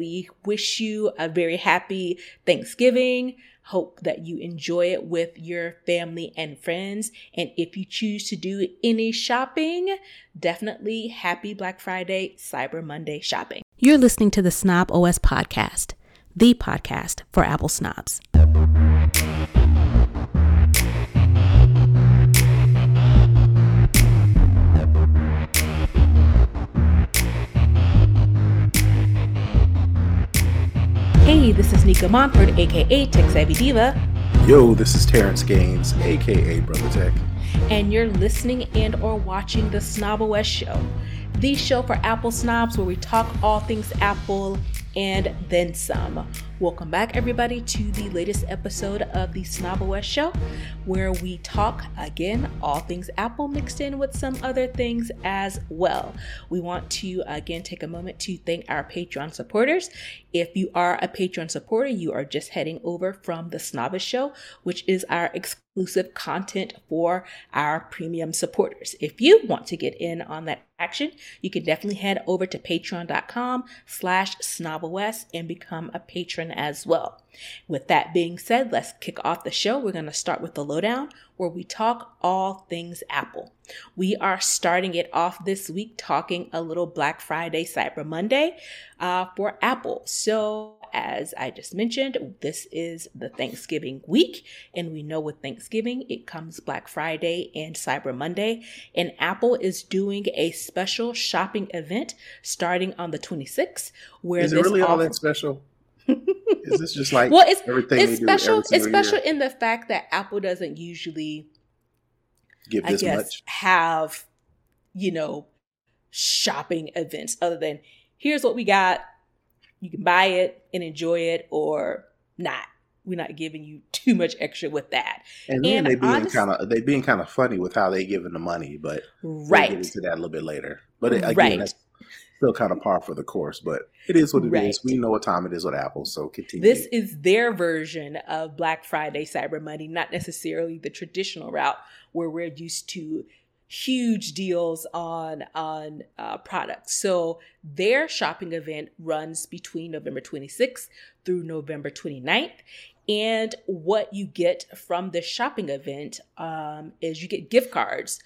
we wish you a very happy Thanksgiving. Hope that you enjoy it with your family and friends. And if you choose to do any shopping, definitely happy Black Friday, Cyber Monday shopping. You're listening to the Snob OS podcast, the podcast for Apple snobs. This is Nika Montford, aka Tech Savvy Diva. Yo, this is Terrence Gaines, aka Brother Tech. And you're listening and or watching the Snob OS show, the show for Apple snobs where we talk all things Apple and then some. Welcome back, everybody, to the latest episode of the Snob Show, where we talk again all things Apple mixed in with some other things as well. We want to again take a moment to thank our Patreon supporters. If you are a Patreon supporter, you are just heading over from the Snobbish Show, which is our exclusive content for our premium supporters. If you want to get in on that action, you can definitely head over to patreon.com slash snobos and become a patron as well. With that being said, let's kick off the show. We're going to start with the lowdown where we talk all things Apple. We are starting it off this week talking a little Black Friday, Cyber Monday uh, for Apple. So, as I just mentioned, this is the Thanksgiving week, and we know with Thanksgiving it comes Black Friday and Cyber Monday. And Apple is doing a special shopping event starting on the 26th. Where is it really offer- all that special? is this just like well, it's everything it's special. It's special year? in the fact that Apple doesn't usually give this guess, much have you know shopping events other than here's what we got. You can buy it and enjoy it, or not. We're not giving you too much extra with that. And then and they being kind of they being kind of funny with how they giving the money, but right we'll get into that a little bit later. But again, right. that's still kind of par for the course, but it is what it right. is. We know what time it is with Apple, so continue. This is their version of Black Friday, Cyber Monday, not necessarily the traditional route where we're used to huge deals on on uh, products. So their shopping event runs between November 26th through November 29th. And what you get from the shopping event um, is you get gift cards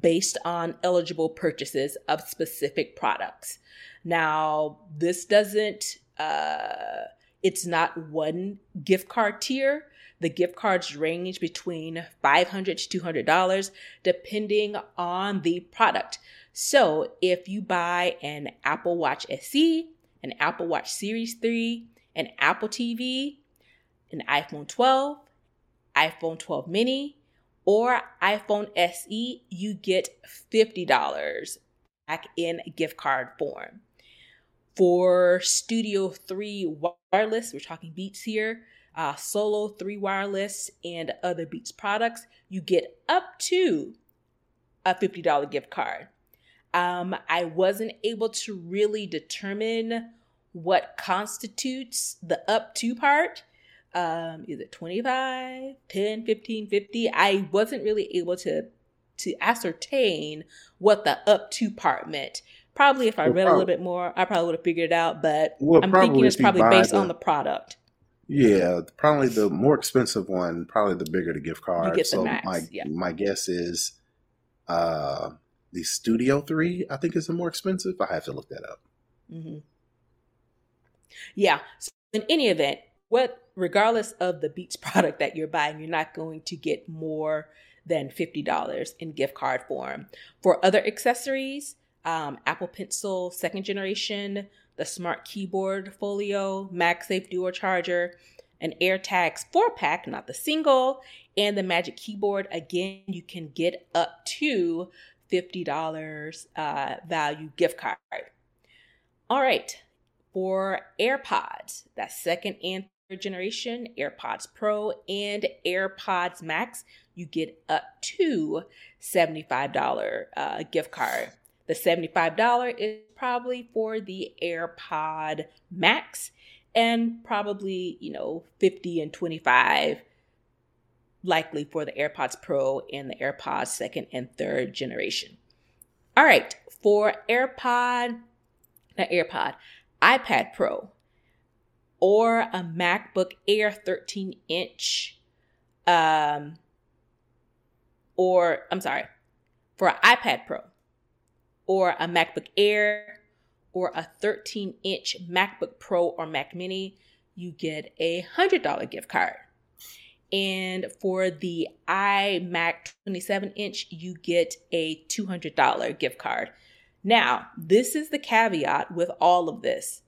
based on eligible purchases of specific products. Now, this doesn't, uh, it's not one gift card tier. The gift cards range between 500 to $200 depending on the product. So, if you buy an Apple Watch SE, an Apple Watch Series 3, an Apple TV, an iPhone 12, iPhone 12 mini, or iPhone SE, you get $50 back in gift card form. For Studio 3 wireless, we're talking Beats here, uh, Solo 3 wireless, and other Beats products, you get up to a $50 gift card. Um, I wasn't able to really determine what constitutes the up to part. Um is it 25 10 15 50 i wasn't really able to to ascertain what the up to part meant. Probably if i well, read probably, a little bit more i probably would have figured it out but well, i'm thinking it's probably based the, on the product yeah probably the more expensive one probably the bigger the gift card the so max, my yeah. my guess is uh the studio 3 i think is the more expensive i have to look that up mm-hmm. yeah so in any event what regardless of the Beats product that you're buying, you're not going to get more than $50 in gift card form. For other accessories, um, Apple Pencil second generation, the Smart Keyboard Folio, MagSafe Dual Charger, an AirTags 4 pack, not the single, and the Magic Keyboard. Again, you can get up to $50 uh, value gift card. All right, for AirPods, that second and third generation AirPods Pro and AirPods Max, you get up to $75 uh, gift card. The $75 is probably for the AirPod Max and probably, you know, 50 and 25 likely for the AirPods Pro and the AirPods second and third generation. All right, for AirPod, not AirPod, iPad Pro, or a MacBook Air 13 inch, um, or I'm sorry, for iPad Pro, or a MacBook Air, or a 13 inch MacBook Pro or Mac Mini, you get a $100 gift card. And for the iMac 27 inch, you get a $200 gift card. Now, this is the caveat with all of this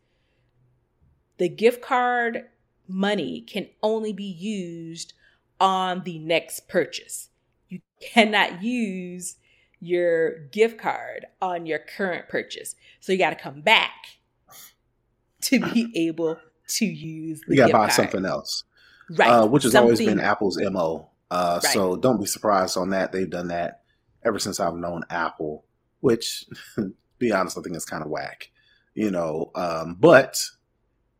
the gift card money can only be used on the next purchase. You cannot use your gift card on your current purchase. So you got to come back to be able to use the You got to buy card. something else. Right. Uh, which has something, always been Apple's MO. Uh, right. So don't be surprised on that. They've done that ever since I've known Apple, which, be honest, I think is kind of whack. You know, um, but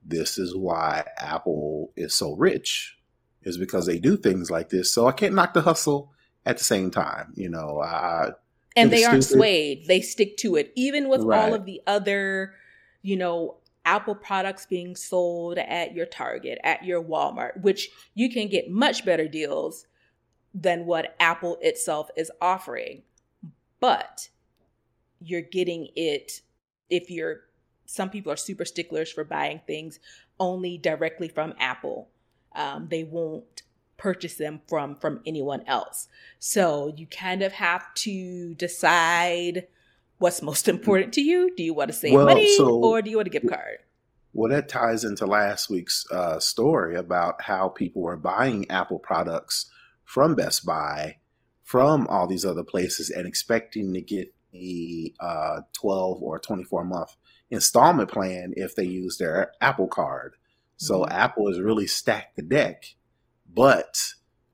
this is why Apple is so rich, is because they do things like this. So I can't knock the hustle at the same time. You know, I, and they aren't swayed. They stick to it, even with right. all of the other, you know, Apple products being sold at your Target, at your Walmart, which you can get much better deals than what Apple itself is offering. But you're getting it if you're some people are super sticklers for buying things only directly from Apple. Um, they won't purchase them from from anyone else. So you kind of have to decide what's most important to you. Do you want to save well, money so, or do you want a gift card? Well, that ties into last week's uh, story about how people were buying Apple products from Best Buy, from all these other places, and expecting to get a uh, 12 or 24 month installment plan if they use their Apple card. So mm-hmm. Apple has really stacked the deck, but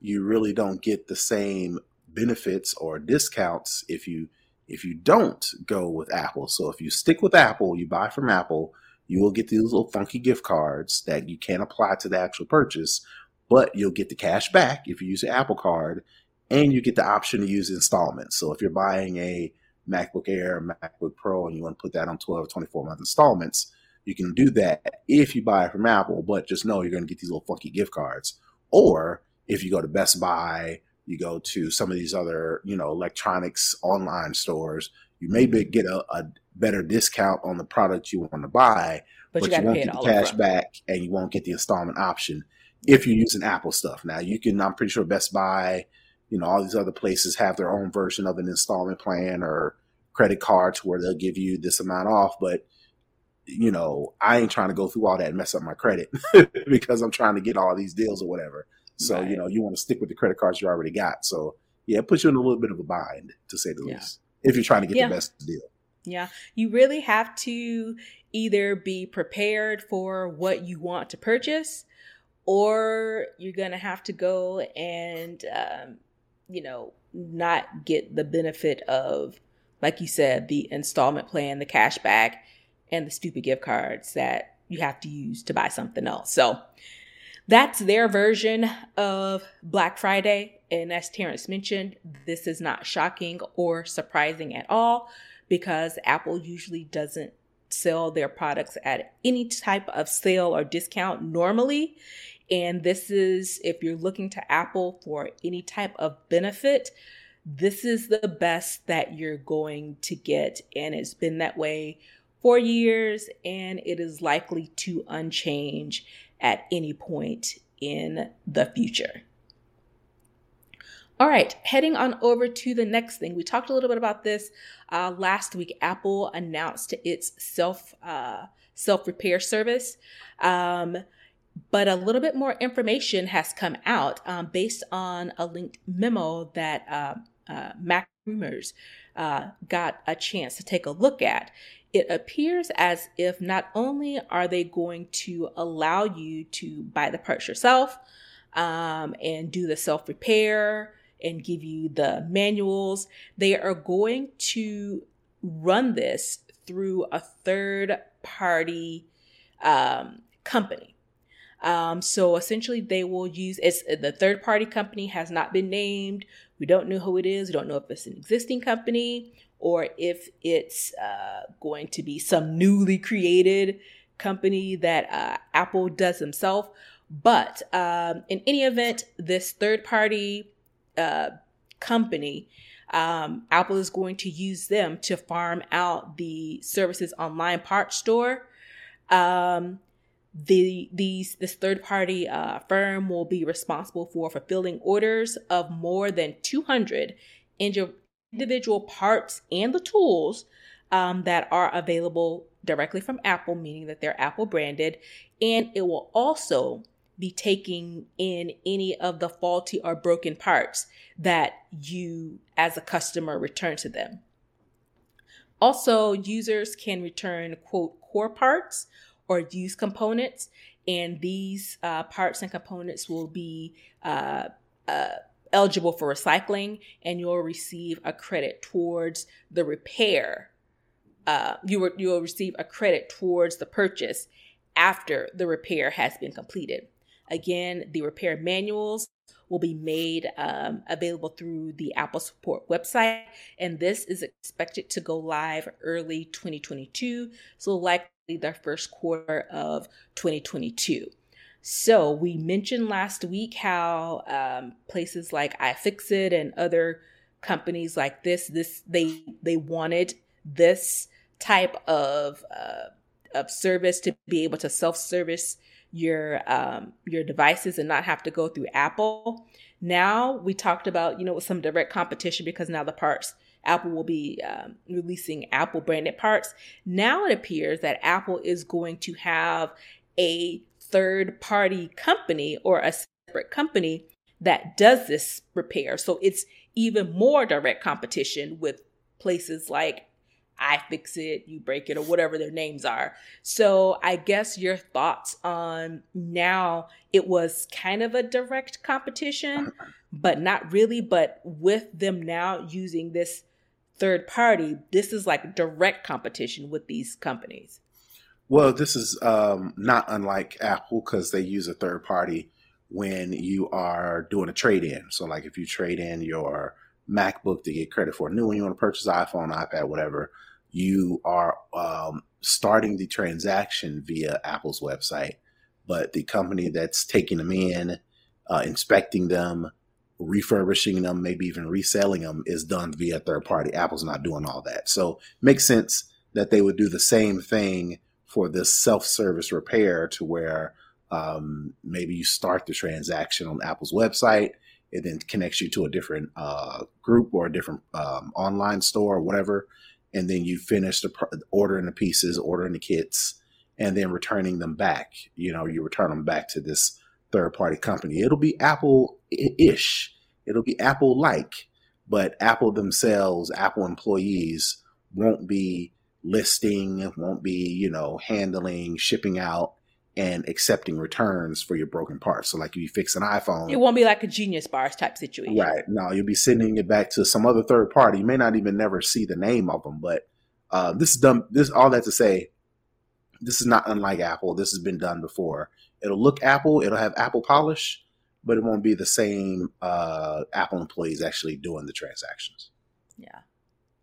you really don't get the same benefits or discounts if you if you don't go with Apple. So if you stick with Apple, you buy from Apple, you will get these little funky gift cards that you can't apply to the actual purchase, but you'll get the cash back if you use the Apple card and you get the option to use installments. So if you're buying a MacBook Air, MacBook Pro, and you want to put that on 12 or 24 month installments, you can do that if you buy it from Apple, but just know you're going to get these little funky gift cards. Or if you go to Best Buy, you go to some of these other, you know, electronics online stores, you may be, get a, a, better discount on the product you want to buy, but, but you, you won't get the cash back and you won't get the installment option if you're using Apple stuff. Now you can, I'm pretty sure Best Buy, you know, all these other places have their own version of an installment plan or credit cards where they'll give you this amount off. But, you know, I ain't trying to go through all that and mess up my credit because I'm trying to get all these deals or whatever. So, right. you know, you want to stick with the credit cards you already got. So, yeah, it puts you in a little bit of a bind, to say the yeah. least, if you're trying to get yeah. the best deal. Yeah. You really have to either be prepared for what you want to purchase or you're going to have to go and um, you know, not get the benefit of, like you said, the installment plan, the cash back, and the stupid gift cards that you have to use to buy something else. So that's their version of Black Friday. And as Terrence mentioned, this is not shocking or surprising at all because Apple usually doesn't sell their products at any type of sale or discount normally. And this is, if you're looking to Apple for any type of benefit, this is the best that you're going to get. And it's been that way for years, and it is likely to unchange at any point in the future. All right, heading on over to the next thing. We talked a little bit about this uh, last week. Apple announced its self uh, self repair service. Um, but a little bit more information has come out um, based on a linked memo that uh, uh, Mac Rumors uh, got a chance to take a look at. It appears as if not only are they going to allow you to buy the parts yourself um, and do the self repair and give you the manuals, they are going to run this through a third party um, company. Um, so essentially, they will use it's the third party company has not been named. We don't know who it is. We don't know if it's an existing company or if it's uh, going to be some newly created company that uh, Apple does themselves. But um, in any event, this third party uh, company, um, Apple is going to use them to farm out the services online parts store. Um, the these this third party uh, firm will be responsible for fulfilling orders of more than 200 individual parts and the tools um, that are available directly from Apple, meaning that they're Apple branded, and it will also be taking in any of the faulty or broken parts that you as a customer return to them. Also, users can return quote core parts or used components, and these uh, parts and components will be uh, uh, eligible for recycling, and you'll receive a credit towards the repair. Uh, you will, you'll receive a credit towards the purchase after the repair has been completed. Again, the repair manuals will be made um, available through the Apple Support website, and this is expected to go live early 2022, so likely the first quarter of 2022. So we mentioned last week how um, places like iFixit and other companies like this, this they they wanted this type of uh, of service to be able to self service your um, your devices and not have to go through Apple. Now we talked about you know some direct competition because now the parts Apple will be um, releasing Apple branded parts. Now it appears that Apple is going to have a third party company or a separate company that does this repair. So it's even more direct competition with places like I fix it, you break it, or whatever their names are. So I guess your thoughts on now it was kind of a direct competition, but not really. But with them now using this third party, this is like direct competition with these companies. Well, this is um, not unlike Apple because they use a third party when you are doing a trade in. So, like if you trade in your MacBook to get credit for a new one, you want to purchase iPhone, iPad, whatever, you are um, starting the transaction via Apple's website. But the company that's taking them in, uh, inspecting them, refurbishing them, maybe even reselling them is done via third party. Apple's not doing all that. So, makes sense that they would do the same thing for this self-service repair to where um, maybe you start the transaction on Apple's website, it then connects you to a different uh, group or a different um, online store or whatever, and then you finish the ordering the pieces, ordering the kits, and then returning them back. You know, you return them back to this third-party company. It'll be Apple-ish. It'll be Apple-like, but Apple themselves, Apple employees won't be listing, won't be, you know, handling, shipping out, and accepting returns for your broken parts. So, like if you fix an iPhone, it won't be like a Genius Bars type situation, right? No, you'll be sending it back to some other third party. You may not even never see the name of them, but uh, this is done. This all that to say, this is not unlike Apple. This has been done before. It'll look Apple. It'll have Apple polish, but it won't be the same uh, Apple employees actually doing the transactions. Yeah,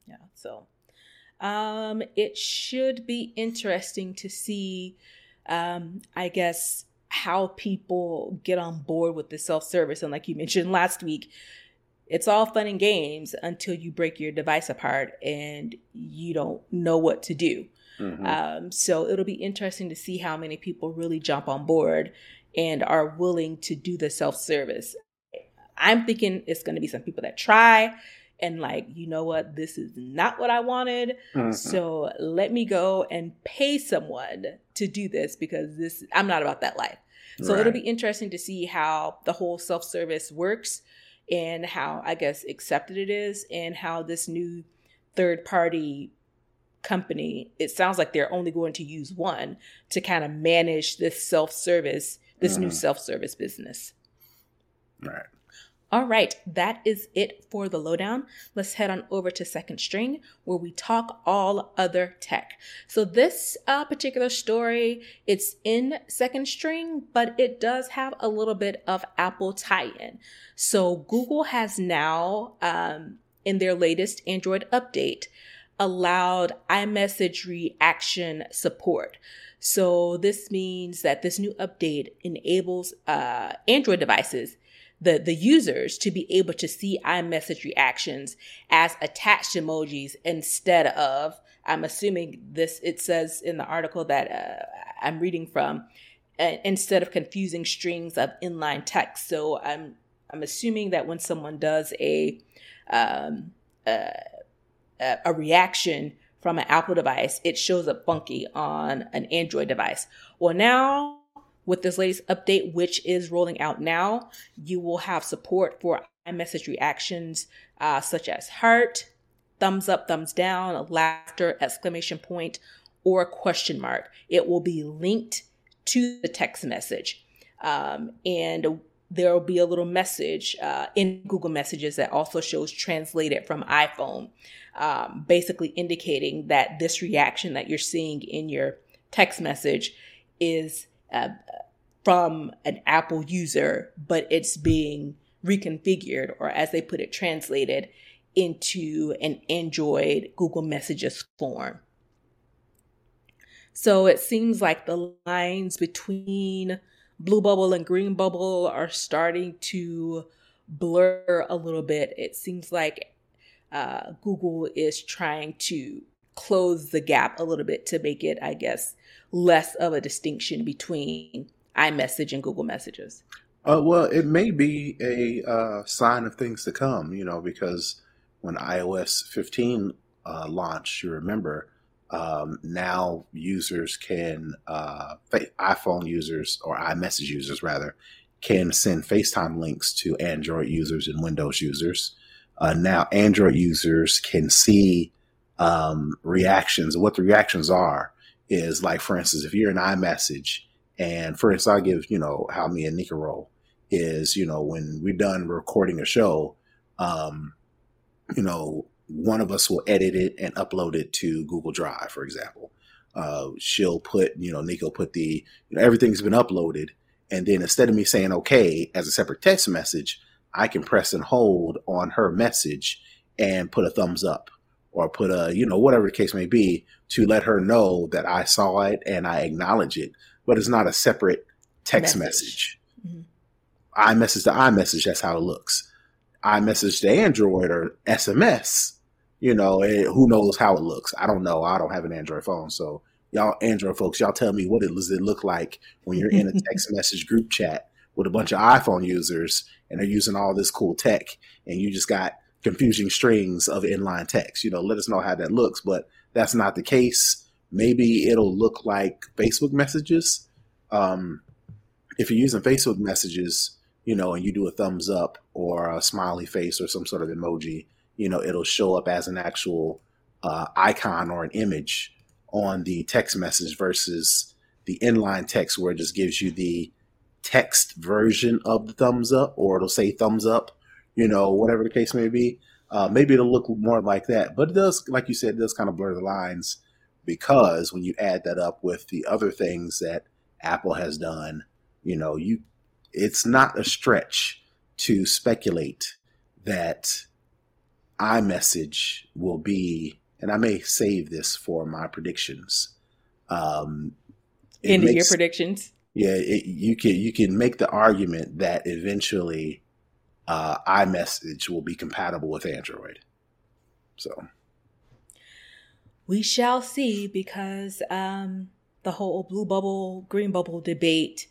yeah. So um, it should be interesting to see, um, I guess, how people get on board with the self service. And like you mentioned last week, it's all fun and games until you break your device apart and you don't know what to do. Mm-hmm. Um, so it'll be interesting to see how many people really jump on board and are willing to do the self service. I'm thinking it's going to be some people that try, and like, you know what, this is not what I wanted. Mm-hmm. So let me go and pay someone to do this because this I'm not about that life. So right. it'll be interesting to see how the whole self-service works and how I guess accepted it is and how this new third party company, it sounds like they're only going to use one to kind of manage this self-service, this mm-hmm. new self-service business. Right. All right, that is it for the lowdown. Let's head on over to Second String where we talk all other tech. So this uh, particular story, it's in Second String, but it does have a little bit of Apple tie-in. So Google has now, um, in their latest Android update, allowed iMessage reaction support. So this means that this new update enables uh, Android devices, the, the users, to be able to see iMessage reactions as attached emojis instead of, I'm assuming this, it says in the article that uh, I'm reading from, uh, instead of confusing strings of inline text. So I'm, I'm assuming that when someone does a, um, uh, a reaction from an Apple device, it shows up funky on an Android device. Well, now with this latest update, which is rolling out now, you will have support for iMessage reactions uh, such as heart, thumbs up, thumbs down, laughter, exclamation point, or question mark. It will be linked to the text message. Um, and there will be a little message uh, in Google Messages that also shows translated from iPhone um, basically indicating that this reaction that you're seeing in your text message is uh, from an Apple user, but it's being reconfigured, or as they put it, translated into an Android Google Messages form. So it seems like the lines between Blue Bubble and Green Bubble are starting to blur a little bit. It seems like uh, Google is trying to close the gap a little bit to make it, I guess, less of a distinction between iMessage and Google Messages. Uh, well, it may be a uh, sign of things to come, you know, because when iOS 15 uh, launched, you remember, um, now users can, uh, iPhone users or iMessage users rather, can send FaceTime links to Android users and Windows users uh, now Android users can see um, reactions. What the reactions are is like, for instance, if you're in iMessage, and for instance, I'll give you know how me and Nika roll is you know when we're done recording a show, um, you know one of us will edit it and upload it to Google Drive, for example. Uh, she'll put you know Nika put the you know everything's been uploaded, and then instead of me saying okay as a separate text message, I can press and hold on her message and put a thumbs up or put a, you know, whatever the case may be to let her know that I saw it and I acknowledge it. But it's not a separate text message. I message. Mm-hmm. iMessage to iMessage, that's how it looks. iMessage to Android or SMS, you know, who knows how it looks. I don't know. I don't have an Android phone. So, y'all, Android folks, y'all tell me what it does it look like when you're in a text message group chat with a bunch of iPhone users and they're using all this cool tech and you just got confusing strings of inline text. You know, let us know how that looks, but that's not the case. Maybe it'll look like Facebook messages. Um, if you're using Facebook messages, you know, and you do a thumbs up or a smiley face or some sort of emoji, you know, it'll show up as an actual uh, icon or an image on the text message versus the inline text where it just gives you the text version of the thumbs up, or it'll say thumbs up, you know, whatever the case may be. Uh, maybe it'll look more like that, but it does, like you said, it does kind of blur the lines because when you add that up with the other things that Apple has done, you know, you it's not a stretch to speculate that iMessage will be, and I may save this for my predictions. Um, End of your predictions yeah, it, you can you can make the argument that eventually uh, iMessage will be compatible with Android. So we shall see because um, the whole blue bubble green bubble debate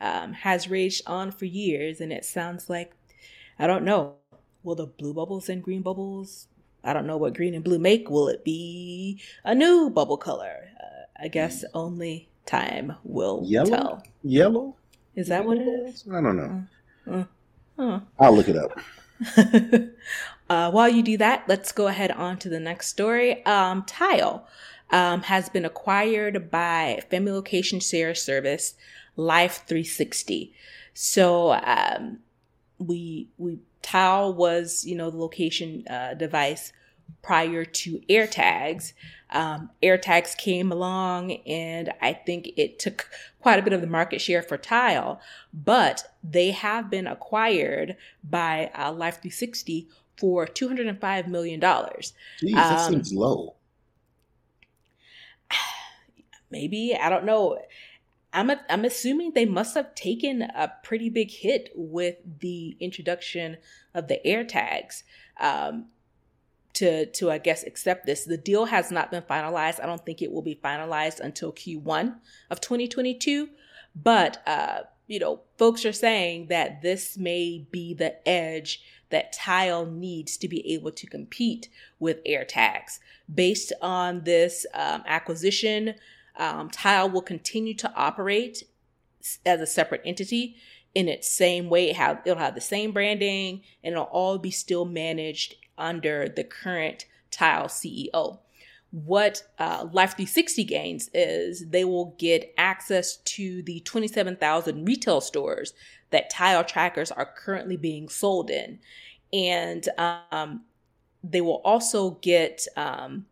um, has raged on for years, and it sounds like I don't know. Will the blue bubbles and green bubbles? I don't know what green and blue make. Will it be a new bubble color? Uh, I guess mm. only time will Yellow? tell. Yellow? Is that what it is? I don't know. Uh, uh, I'll look it up. uh, while you do that, let's go ahead on to the next story. Um, Tile um, has been acquired by family location share service Life 360. So um, we we Tile was you know the location uh, device prior to AirTags. Um, AirTags came along, and I think it took quite a bit of the market share for Tile, but they have been acquired by uh, Life 360 for $205 million. Jeez, that um, seems low. maybe I don't know. I'm a, I'm assuming they must have taken a pretty big hit with the introduction of the AirTags. Um, to to I guess accept this. The deal has not been finalized. I don't think it will be finalized until Q1 of 2022. But uh, you know, folks are saying that this may be the edge that Tile needs to be able to compete with AirTags. Based on this um, acquisition, um, Tile will continue to operate as a separate entity in its same way. It have, it'll have the same branding and it'll all be still managed under the current Tile CEO. What uh, Life 360 gains is they will get access to the 27,000 retail stores that Tile trackers are currently being sold in. And um, they will also get um,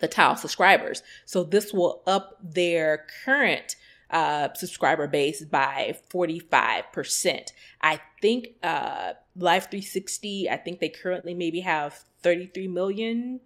the Tile subscribers. So this will up their current uh, subscriber base by 45%. I think uh, Life 360, I think they currently maybe have 33 million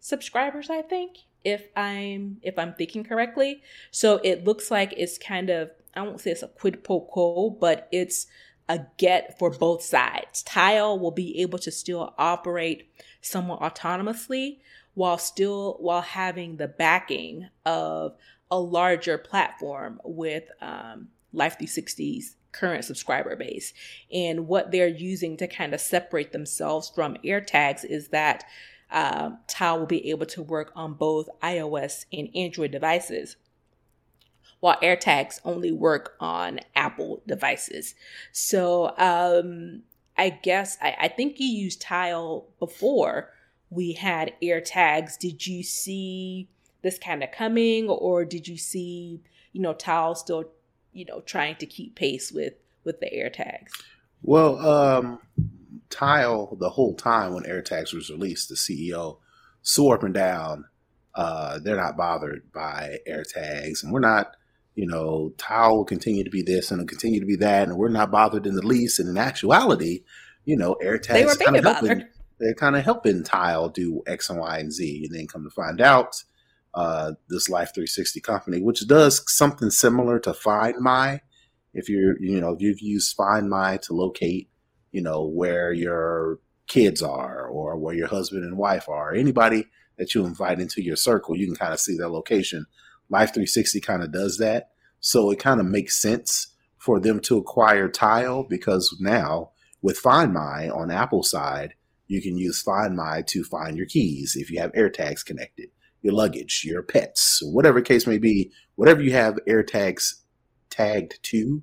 subscribers, I think, if I'm if I'm thinking correctly. So it looks like it's kind of I won't say it's a quid pro quo, but it's a get for both sides. Tile will be able to still operate somewhat autonomously while still while having the backing of a larger platform with um, Life 360's current subscriber base. And what they're using to kind of separate themselves from AirTags is that uh, Tile will be able to work on both iOS and Android devices while AirTags only work on Apple devices. So um, I guess I, I think you used Tile before we had AirTags. Did you see this kind of coming, or did you see you know Tile still you know trying to keep pace with with the AirTags? Well, um, Tile the whole time when AirTags was released, the CEO swore up and down uh, they're not bothered by AirTags, and we're not you know, Tile will continue to be this and it'll continue to be that, and we're not bothered in the least. And in actuality, you know, AirTags they were kind of helping, they're kind of helping Tile do X and Y and Z, and then come to find out, uh, this Life 360 company, which does something similar to Find My, if you're, you know, if you've used Find My to locate, you know, where your kids are or where your husband and wife are, anybody that you invite into your circle, you can kind of see their location. Life 360 kind of does that. So it kind of makes sense for them to acquire Tile because now with Find My on Apple side, you can use Find My to find your keys if you have AirTags connected, your luggage, your pets, whatever case may be, whatever you have AirTags tagged to,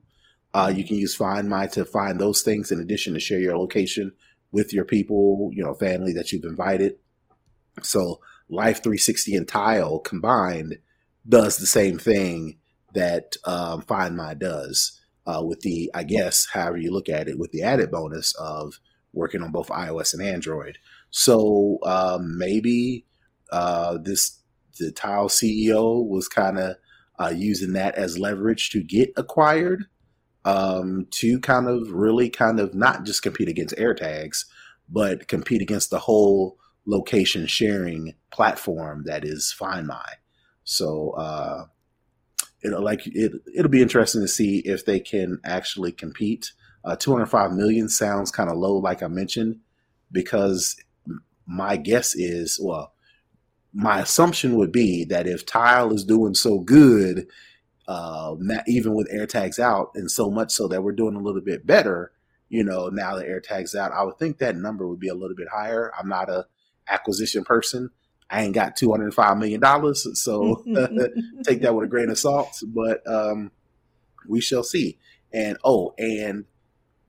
uh, you can use Find My to find those things in addition to share your location with your people, you know, family that you've invited. So Life 360 and Tile combined does the same thing that um, Find My does uh, with the, I guess, however you look at it, with the added bonus of working on both iOS and Android. So um, maybe uh, this the Tile CEO was kind of uh, using that as leverage to get acquired um, to kind of really kind of not just compete against AirTags, but compete against the whole location sharing platform that is Find My. So uh, it'll like it. It'll be interesting to see if they can actually compete. Uh, 205 million sounds kind of low, like I mentioned, because my guess is well, my assumption would be that if Tile is doing so good, uh, even with AirTags out, and so much so that we're doing a little bit better, you know, now that AirTags out, I would think that number would be a little bit higher. I'm not a acquisition person, I ain't got two hundred five million dollars, so take that with a grain of salt. But um, we shall see. And oh, and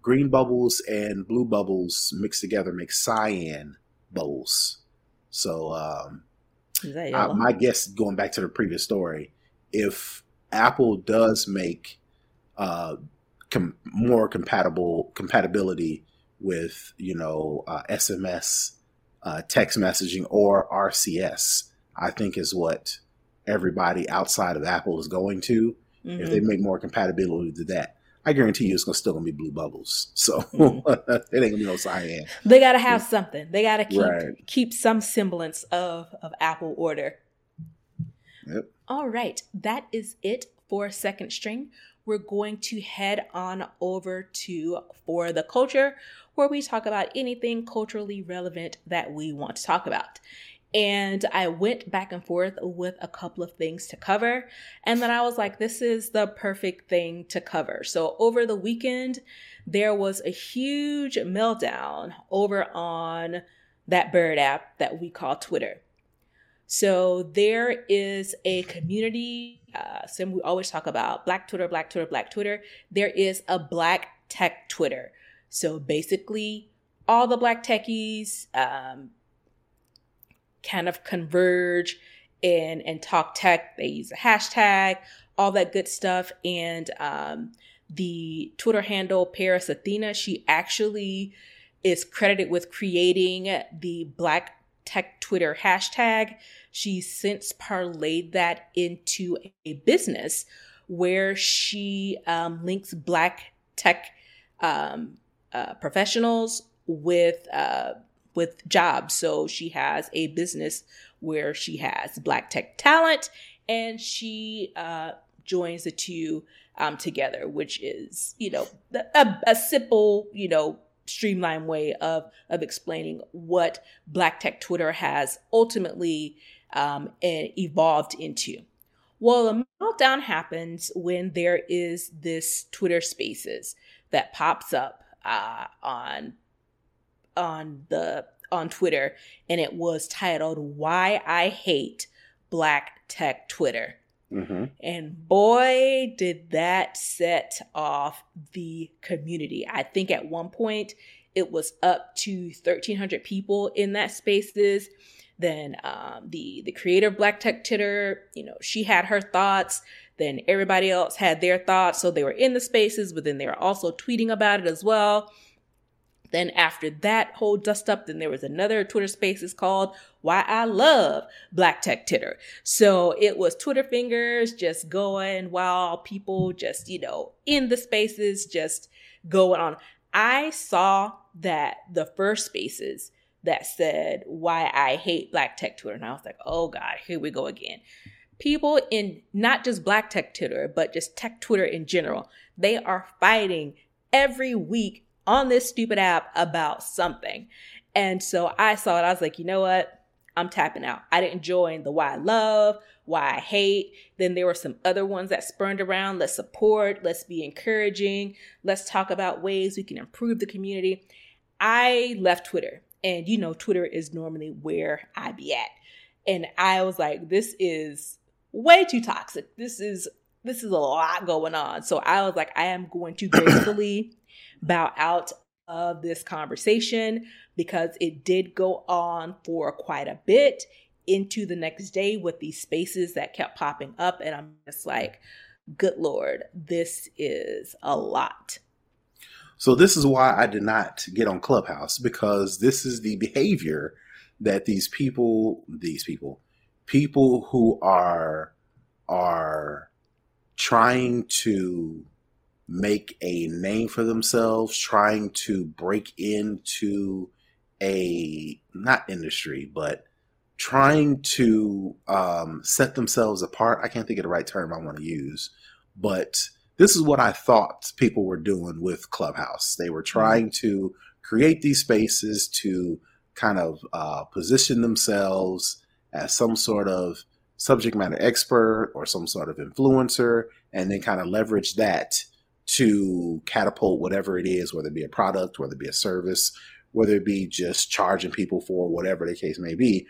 green bubbles and blue bubbles mixed together make cyan bubbles. So um, I, my guess, going back to the previous story, if Apple does make uh, com- more compatible compatibility with you know uh, SMS uh, text messaging or RCS, I think is what everybody outside of Apple is going to. Mm-hmm. If they mm-hmm. make more compatibility to that, I guarantee you it's gonna still gonna be blue bubbles. So mm-hmm. it ain't gonna be no cyan. They gotta have yeah. something. They gotta keep right. keep some semblance of of Apple order. Yep. All right. That is it for second string. We're going to head on over to For the Culture, where we talk about anything culturally relevant that we want to talk about. And I went back and forth with a couple of things to cover. And then I was like, this is the perfect thing to cover. So over the weekend, there was a huge meltdown over on that bird app that we call Twitter. So there is a community, uh, so we always talk about Black Twitter, Black Twitter, Black Twitter. There is a Black Tech Twitter. So basically, all the Black techies, um, kind of converge and and talk tech. They use a hashtag, all that good stuff. And um, the Twitter handle Paris Athena, she actually is credited with creating the Black Tech Twitter hashtag. She's since parlayed that into a business where she um, links Black tech um, uh, professionals with uh, with jobs. So she has a business where she has black tech talent and she uh, joins the two um, together, which is, you know, a, a simple, you know, streamlined way of of explaining what black tech Twitter has ultimately um, evolved into. Well, a meltdown happens when there is this Twitter Spaces that pops up uh, on on the on Twitter and it was titled Why I Hate Black Tech Twitter. Mm-hmm. And boy, did that set off the community. I think at one point it was up to 1,300 people in that spaces. Then um, the the creator of Black Tech Twitter, you know, she had her thoughts. Then everybody else had their thoughts, so they were in the spaces, but then they were also tweeting about it as well. Then after that whole dust up, then there was another Twitter Spaces called "Why I Love Black Tech Twitter." So it was Twitter fingers just going while people just you know in the spaces just going on. I saw that the first Spaces that said "Why I Hate Black Tech Twitter," and I was like, "Oh God, here we go again." People in not just Black Tech Twitter, but just Tech Twitter in general, they are fighting every week on this stupid app about something. And so I saw it. I was like, you know what? I'm tapping out. I didn't join the why I love, why I hate. Then there were some other ones that spurned around. Let's support, let's be encouraging, let's talk about ways we can improve the community. I left Twitter, and you know, Twitter is normally where I be at. And I was like, this is way too toxic. This is this is a lot going on. So I was like, I am going to gracefully bow out of this conversation because it did go on for quite a bit into the next day with these spaces that kept popping up. And I'm just like, good Lord, this is a lot. So, this is why I did not get on Clubhouse because this is the behavior that these people, these people, people who are, are trying to make a name for themselves, trying to break into a not industry, but trying to um, set themselves apart. I can't think of the right term I want to use, but this is what I thought people were doing with Clubhouse. They were mm-hmm. trying to create these spaces to kind of uh, position themselves as some sort of subject matter expert or some sort of influencer, and then kind of leverage that to catapult whatever it is, whether it be a product, whether it be a service, whether it be just charging people for whatever the case may be.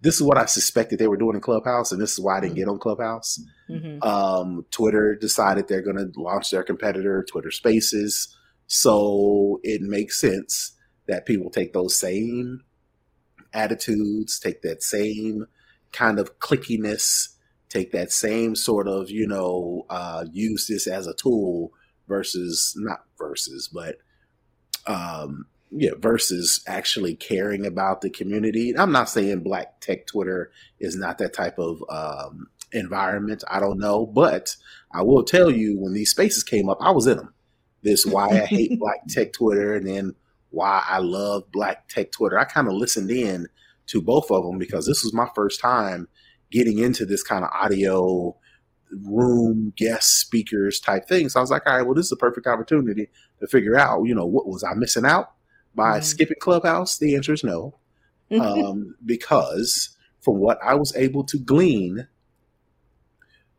This is what I suspected they were doing in Clubhouse, and this is why I didn't get on Clubhouse. Mm-hmm. Um, Twitter decided they're going to launch their competitor, Twitter Spaces. So it makes sense that people take those same attitudes, take that same kind of clickiness, take that same sort of, you know, uh, use this as a tool versus not versus, but um, yeah, versus actually caring about the community. I'm not saying Black Tech Twitter is not that type of um, environment. I don't know, but I will tell you when these spaces came up, I was in them. This why I hate Black Tech Twitter, and then why I love Black Tech Twitter. I kind of listened in to both of them because this was my first time getting into this kind of audio room guest speakers type thing. So I was like, all right, well, this is a perfect opportunity to figure out, you know, what was I missing out by mm-hmm. skipping Clubhouse? The answer is no, um, because from what I was able to glean,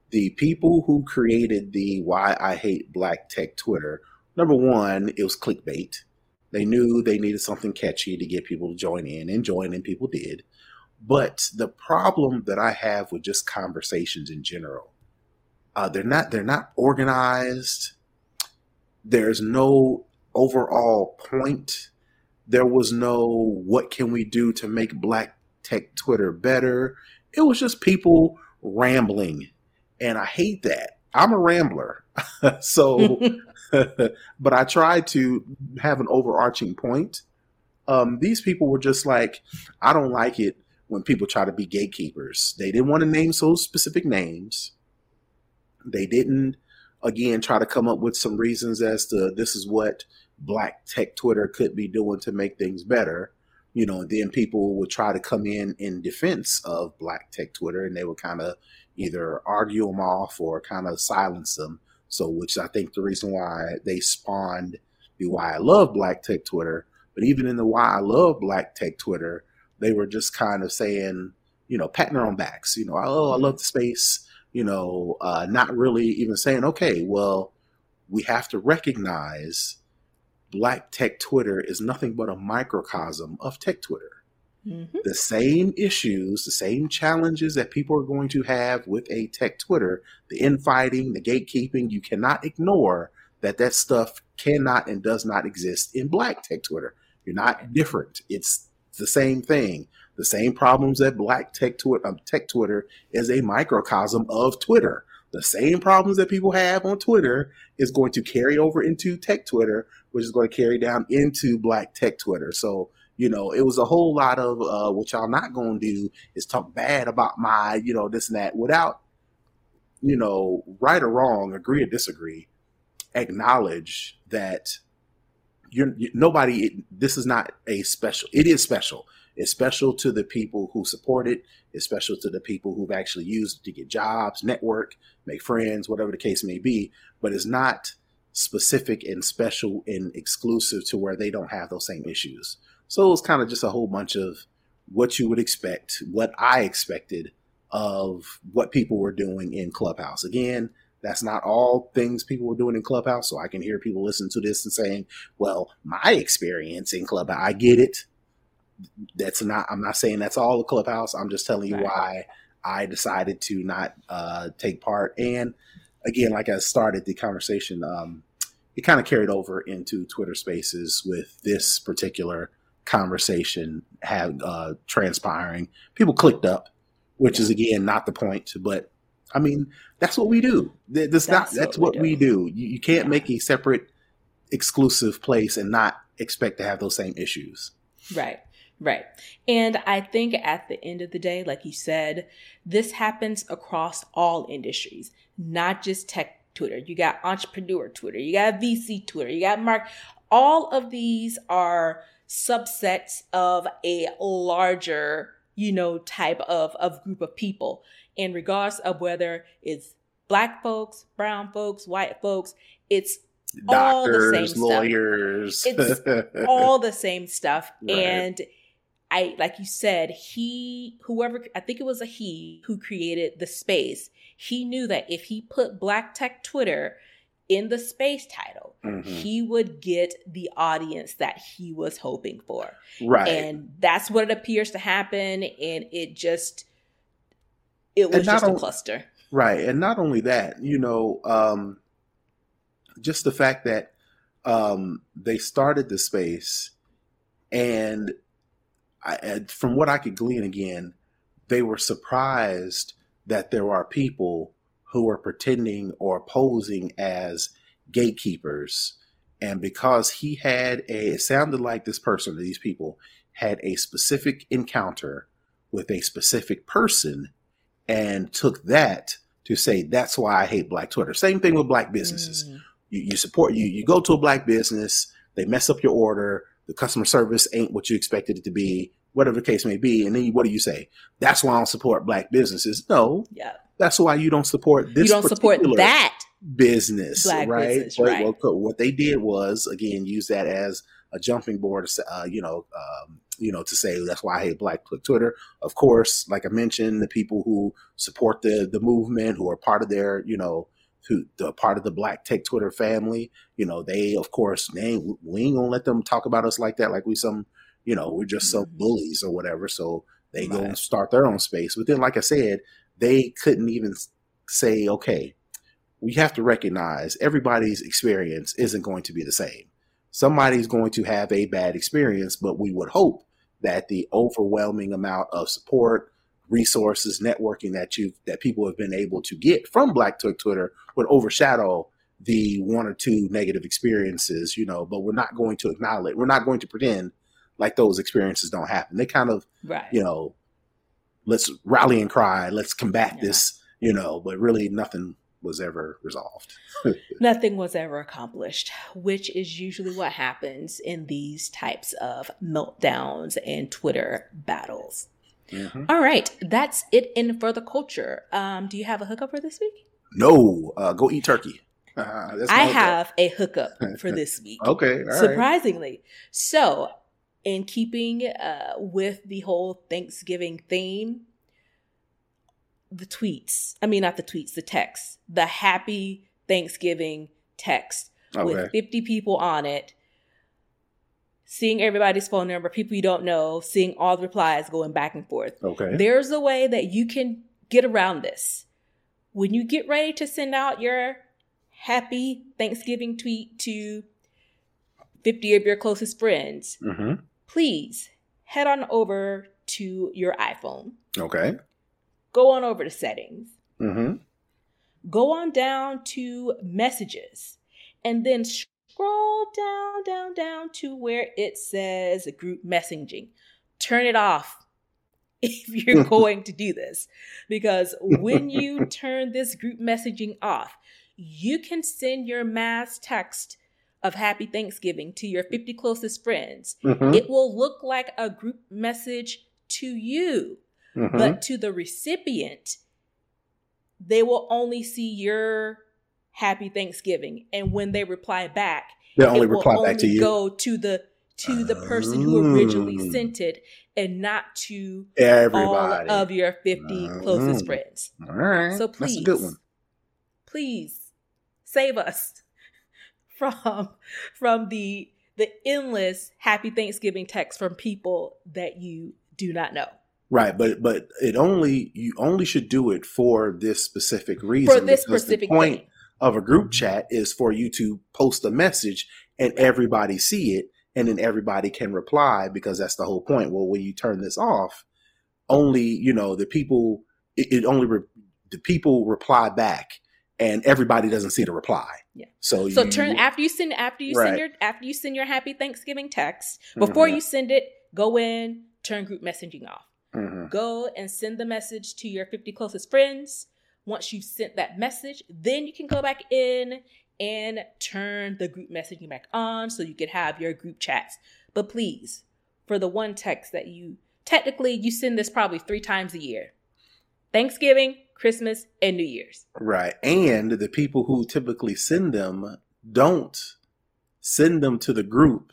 the people who created the "Why I Hate Black Tech" Twitter, number one, it was clickbait. They knew they needed something catchy to get people to join in, and join in people did. But the problem that I have with just conversations in general uh, they're not they're not organized. There's no overall point. There was no what can we do to make Black Tech Twitter better. It was just people rambling, and I hate that. I'm a rambler, so but I tried to have an overarching point. Um, these people were just like, I don't like it when people try to be gatekeepers. They didn't want to name so specific names. They didn't, again, try to come up with some reasons as to this is what Black Tech Twitter could be doing to make things better. You know, then people would try to come in in defense of Black Tech Twitter, and they would kind of either argue them off or kind of silence them. So, which I think the reason why they spawned the Why I Love Black Tech Twitter. But even in the Why I Love Black Tech Twitter, they were just kind of saying, you know, patting their own backs. You know, oh, I love the space you know, uh, not really even saying, okay, well, we have to recognize Black Tech Twitter is nothing but a microcosm of Tech Twitter. Mm-hmm. The same issues, the same challenges that people are going to have with a tech Twitter, the infighting, the gatekeeping, you cannot ignore that that stuff cannot and does not exist in Black Tech Twitter. You're not different. It's the same thing. The same problems that Black Tech, twi- um, tech Twitter is a microcosm of Twitter. The same problems that people have on Twitter is going to carry over into Tech Twitter, which is going to carry down into Black Tech Twitter. So, you know, it was a whole lot of uh, what y'all not going to do is talk bad about my, you know, this and that without, you know, right or wrong, agree or disagree, acknowledge that you're you, nobody. This is not a special. It is special. It's special to the people who support it. It's special to the people who've actually used it to get jobs, network, make friends, whatever the case may be. But it's not specific and special and exclusive to where they don't have those same issues. So it's kind of just a whole bunch of what you would expect, what I expected of what people were doing in Clubhouse. Again, that's not all things people were doing in Clubhouse. So I can hear people listen to this and saying, well, my experience in Clubhouse, I get it that's not i'm not saying that's all the clubhouse i'm just telling you right. why i decided to not uh, take part and again like i started the conversation um, it kind of carried over into twitter spaces with this particular conversation have uh, transpiring people clicked up which is again not the point but i mean that's what we do that's, that's not that's what, what we, do. we, do. You, you can't yeah. make a separate exclusive place and not expect to have those same issues right Right. And I think at the end of the day, like you said, this happens across all industries, not just tech Twitter. You got entrepreneur Twitter, you got VC Twitter, you got Mark. All of these are subsets of a larger, you know, type of, of group of people in regards of whether it's black folks, brown folks, white folks, it's Doctors, all the same lawyers. stuff. It's all the same stuff. Right. And I like you said, he whoever I think it was a he who created the space. He knew that if he put Black Tech Twitter in the space title, mm-hmm. he would get the audience that he was hoping for. Right. And that's what it appears to happen. And it just it was just a o- cluster. Right. And not only that, you know, um just the fact that um they started the space and I, from what I could glean again, they were surprised that there are people who are pretending or posing as gatekeepers. And because he had a, it sounded like this person, these people had a specific encounter with a specific person and took that to say, that's why I hate Black Twitter. Same thing with Black businesses. Mm. You, you support, you, you go to a Black business, they mess up your order, the customer service ain't what you expected it to be. whatever the case may be. And then what do you say? That's why I don't support black businesses. No. Yeah. That's why you don't support this. You don't support that business, black right? Business, right. Well, what they did was again use that as a jumping board, uh, you know, um, you know, to say that's why I hate Black Twitter. Of course, like I mentioned, the people who support the the movement, who are part of their, you know, who the part of the Black Tech Twitter family, you know, they of course, they we ain't gonna let them talk about us like that, like we some, you know, we're just some mm-hmm. bullies or whatever. So they right. go and start their own space. But then, like I said, they couldn't even say, okay, we have to recognize everybody's experience isn't going to be the same somebody's going to have a bad experience, but we would hope that the overwhelming amount of support, resources, networking that you that people have been able to get from Black Twitter would overshadow the one or two negative experiences, you know, but we're not going to acknowledge, we're not going to pretend like those experiences don't happen. They kind of, right. you know, let's rally and cry, let's combat yeah. this, you know, but really nothing was ever resolved. Nothing was ever accomplished, which is usually what happens in these types of meltdowns and Twitter battles. Mm-hmm. All right, that's it in for the culture. Um, do you have a hookup for this week? No, uh, go eat turkey. Uh, I have a hookup for this week. okay, surprisingly. Right. So, in keeping uh, with the whole Thanksgiving theme, the tweets. I mean, not the tweets, the text, the happy Thanksgiving text okay. with 50 people on it, seeing everybody's phone number, people you don't know, seeing all the replies going back and forth. Okay. There's a way that you can get around this. When you get ready to send out your happy Thanksgiving tweet to 50 of your closest friends, mm-hmm. please head on over to your iPhone. Okay go on over to settings. Mm-hmm. Go on down to messages and then scroll down, down, down to where it says group messaging. Turn it off if you're going to do this. Because when you turn this group messaging off, you can send your mass text of happy Thanksgiving to your 50 closest friends. Mm-hmm. It will look like a group message to you. Mm-hmm. But to the recipient, they will only see your happy Thanksgiving. And when they reply back, they only reply back to you. Go to the to the person who originally mm. sent it and not to everybody all of your 50 mm-hmm. closest friends. All right. So please, That's a good one. please save us from from the the endless happy Thanksgiving text from people that you do not know. Right, but but it only you only should do it for this specific reason. For this specific the point thing. Of a group chat is for you to post a message and everybody see it, and then everybody can reply because that's the whole point. Well, when you turn this off, only you know the people. It, it only re, the people reply back, and everybody doesn't see the reply. Yeah. So so you, turn after you send after you right. send your after you send your happy Thanksgiving text before mm-hmm. you send it, go in turn group messaging off. Mm-hmm. Go and send the message to your 50 closest friends. Once you've sent that message, then you can go back in and turn the group messaging back on so you can have your group chats. But please, for the one text that you technically you send this probably three times a year. Thanksgiving, Christmas, and New Year's. Right. And the people who typically send them don't send them to the group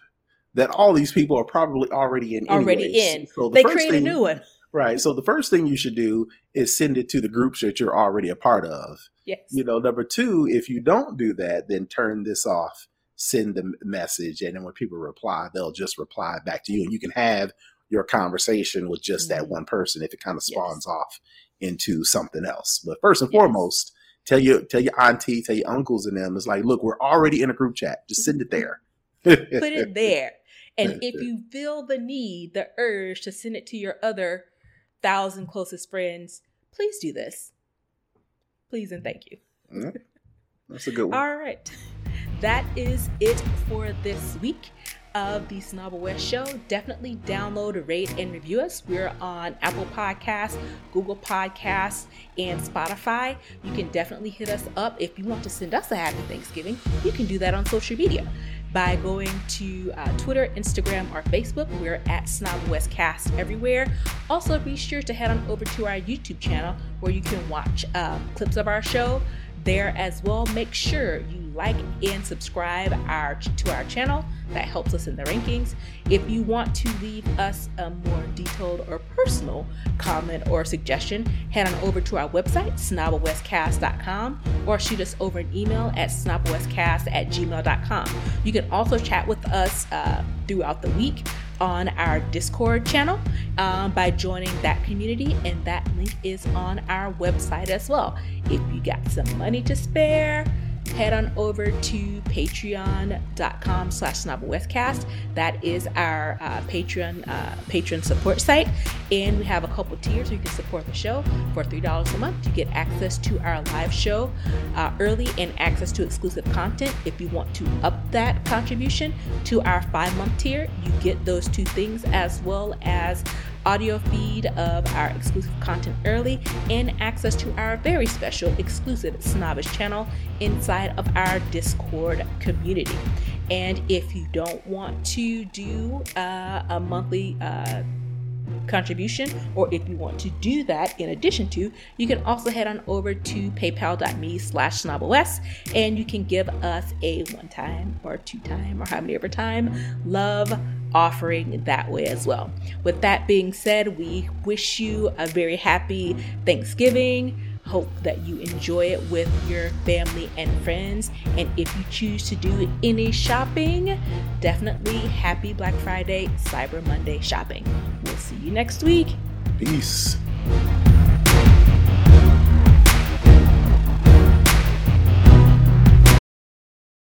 that all these people are probably already in. Already in. So the they create thing, a new one. Right. So the first thing you should do is send it to the groups that you're already a part of. Yes. You know, number two, if you don't do that, then turn this off, send the message, and then when people reply, they'll just reply back to you. And you can have your conversation with just mm-hmm. that one person if it kind of spawns yes. off into something else. But first and yes. foremost, tell your tell your auntie, tell your uncles and them, it's like, look, we're already in a group chat. Just send it there. Put it there. And if you feel the need, the urge to send it to your other thousand closest friends, please do this. Please and thank you. That's a good one. All right. That is it for this week. of the Snobble West Show, definitely download, rate, and review us. We're on Apple Podcasts, Google Podcasts, and Spotify. You can definitely hit us up if you want to send us a happy Thanksgiving. You can do that on social media by going to uh, Twitter, Instagram, or Facebook. We're at Snob West Cast everywhere. Also, be sure to head on over to our YouTube channel where you can watch uh, clips of our show there as well. Make sure you like and subscribe our to our channel. That helps us in the rankings. If you want to leave us a more detailed or personal comment or suggestion, head on over to our website, snobblewestcast.com, or shoot us over an email at snobblewestcast at gmail.com. You can also chat with us uh, throughout the week on our Discord channel um, by joining that community, and that link is on our website as well. If you got some money to spare, head on over to patreon.com slash snobblewestcast that is our uh, patreon uh, patron support site. And we have a couple tiers so you can support the show. For $3 a month you get access to our live show uh, early and access to exclusive content. If you want to up that contribution to our five month tier you get those two things as well as audio feed of our exclusive content early, and access to our very special exclusive Snobbish channel inside of our Discord community. And if you don't want to do uh, a monthly uh, contribution, or if you want to do that in addition to, you can also head on over to paypal.me slash snobbles and you can give us a one time or two time or how many ever time love offering that way as well. With that being said, we wish you a very happy Thanksgiving. Hope that you enjoy it with your family and friends. And if you choose to do any shopping, definitely happy Black Friday, Cyber Monday shopping. We'll see you next week. Peace.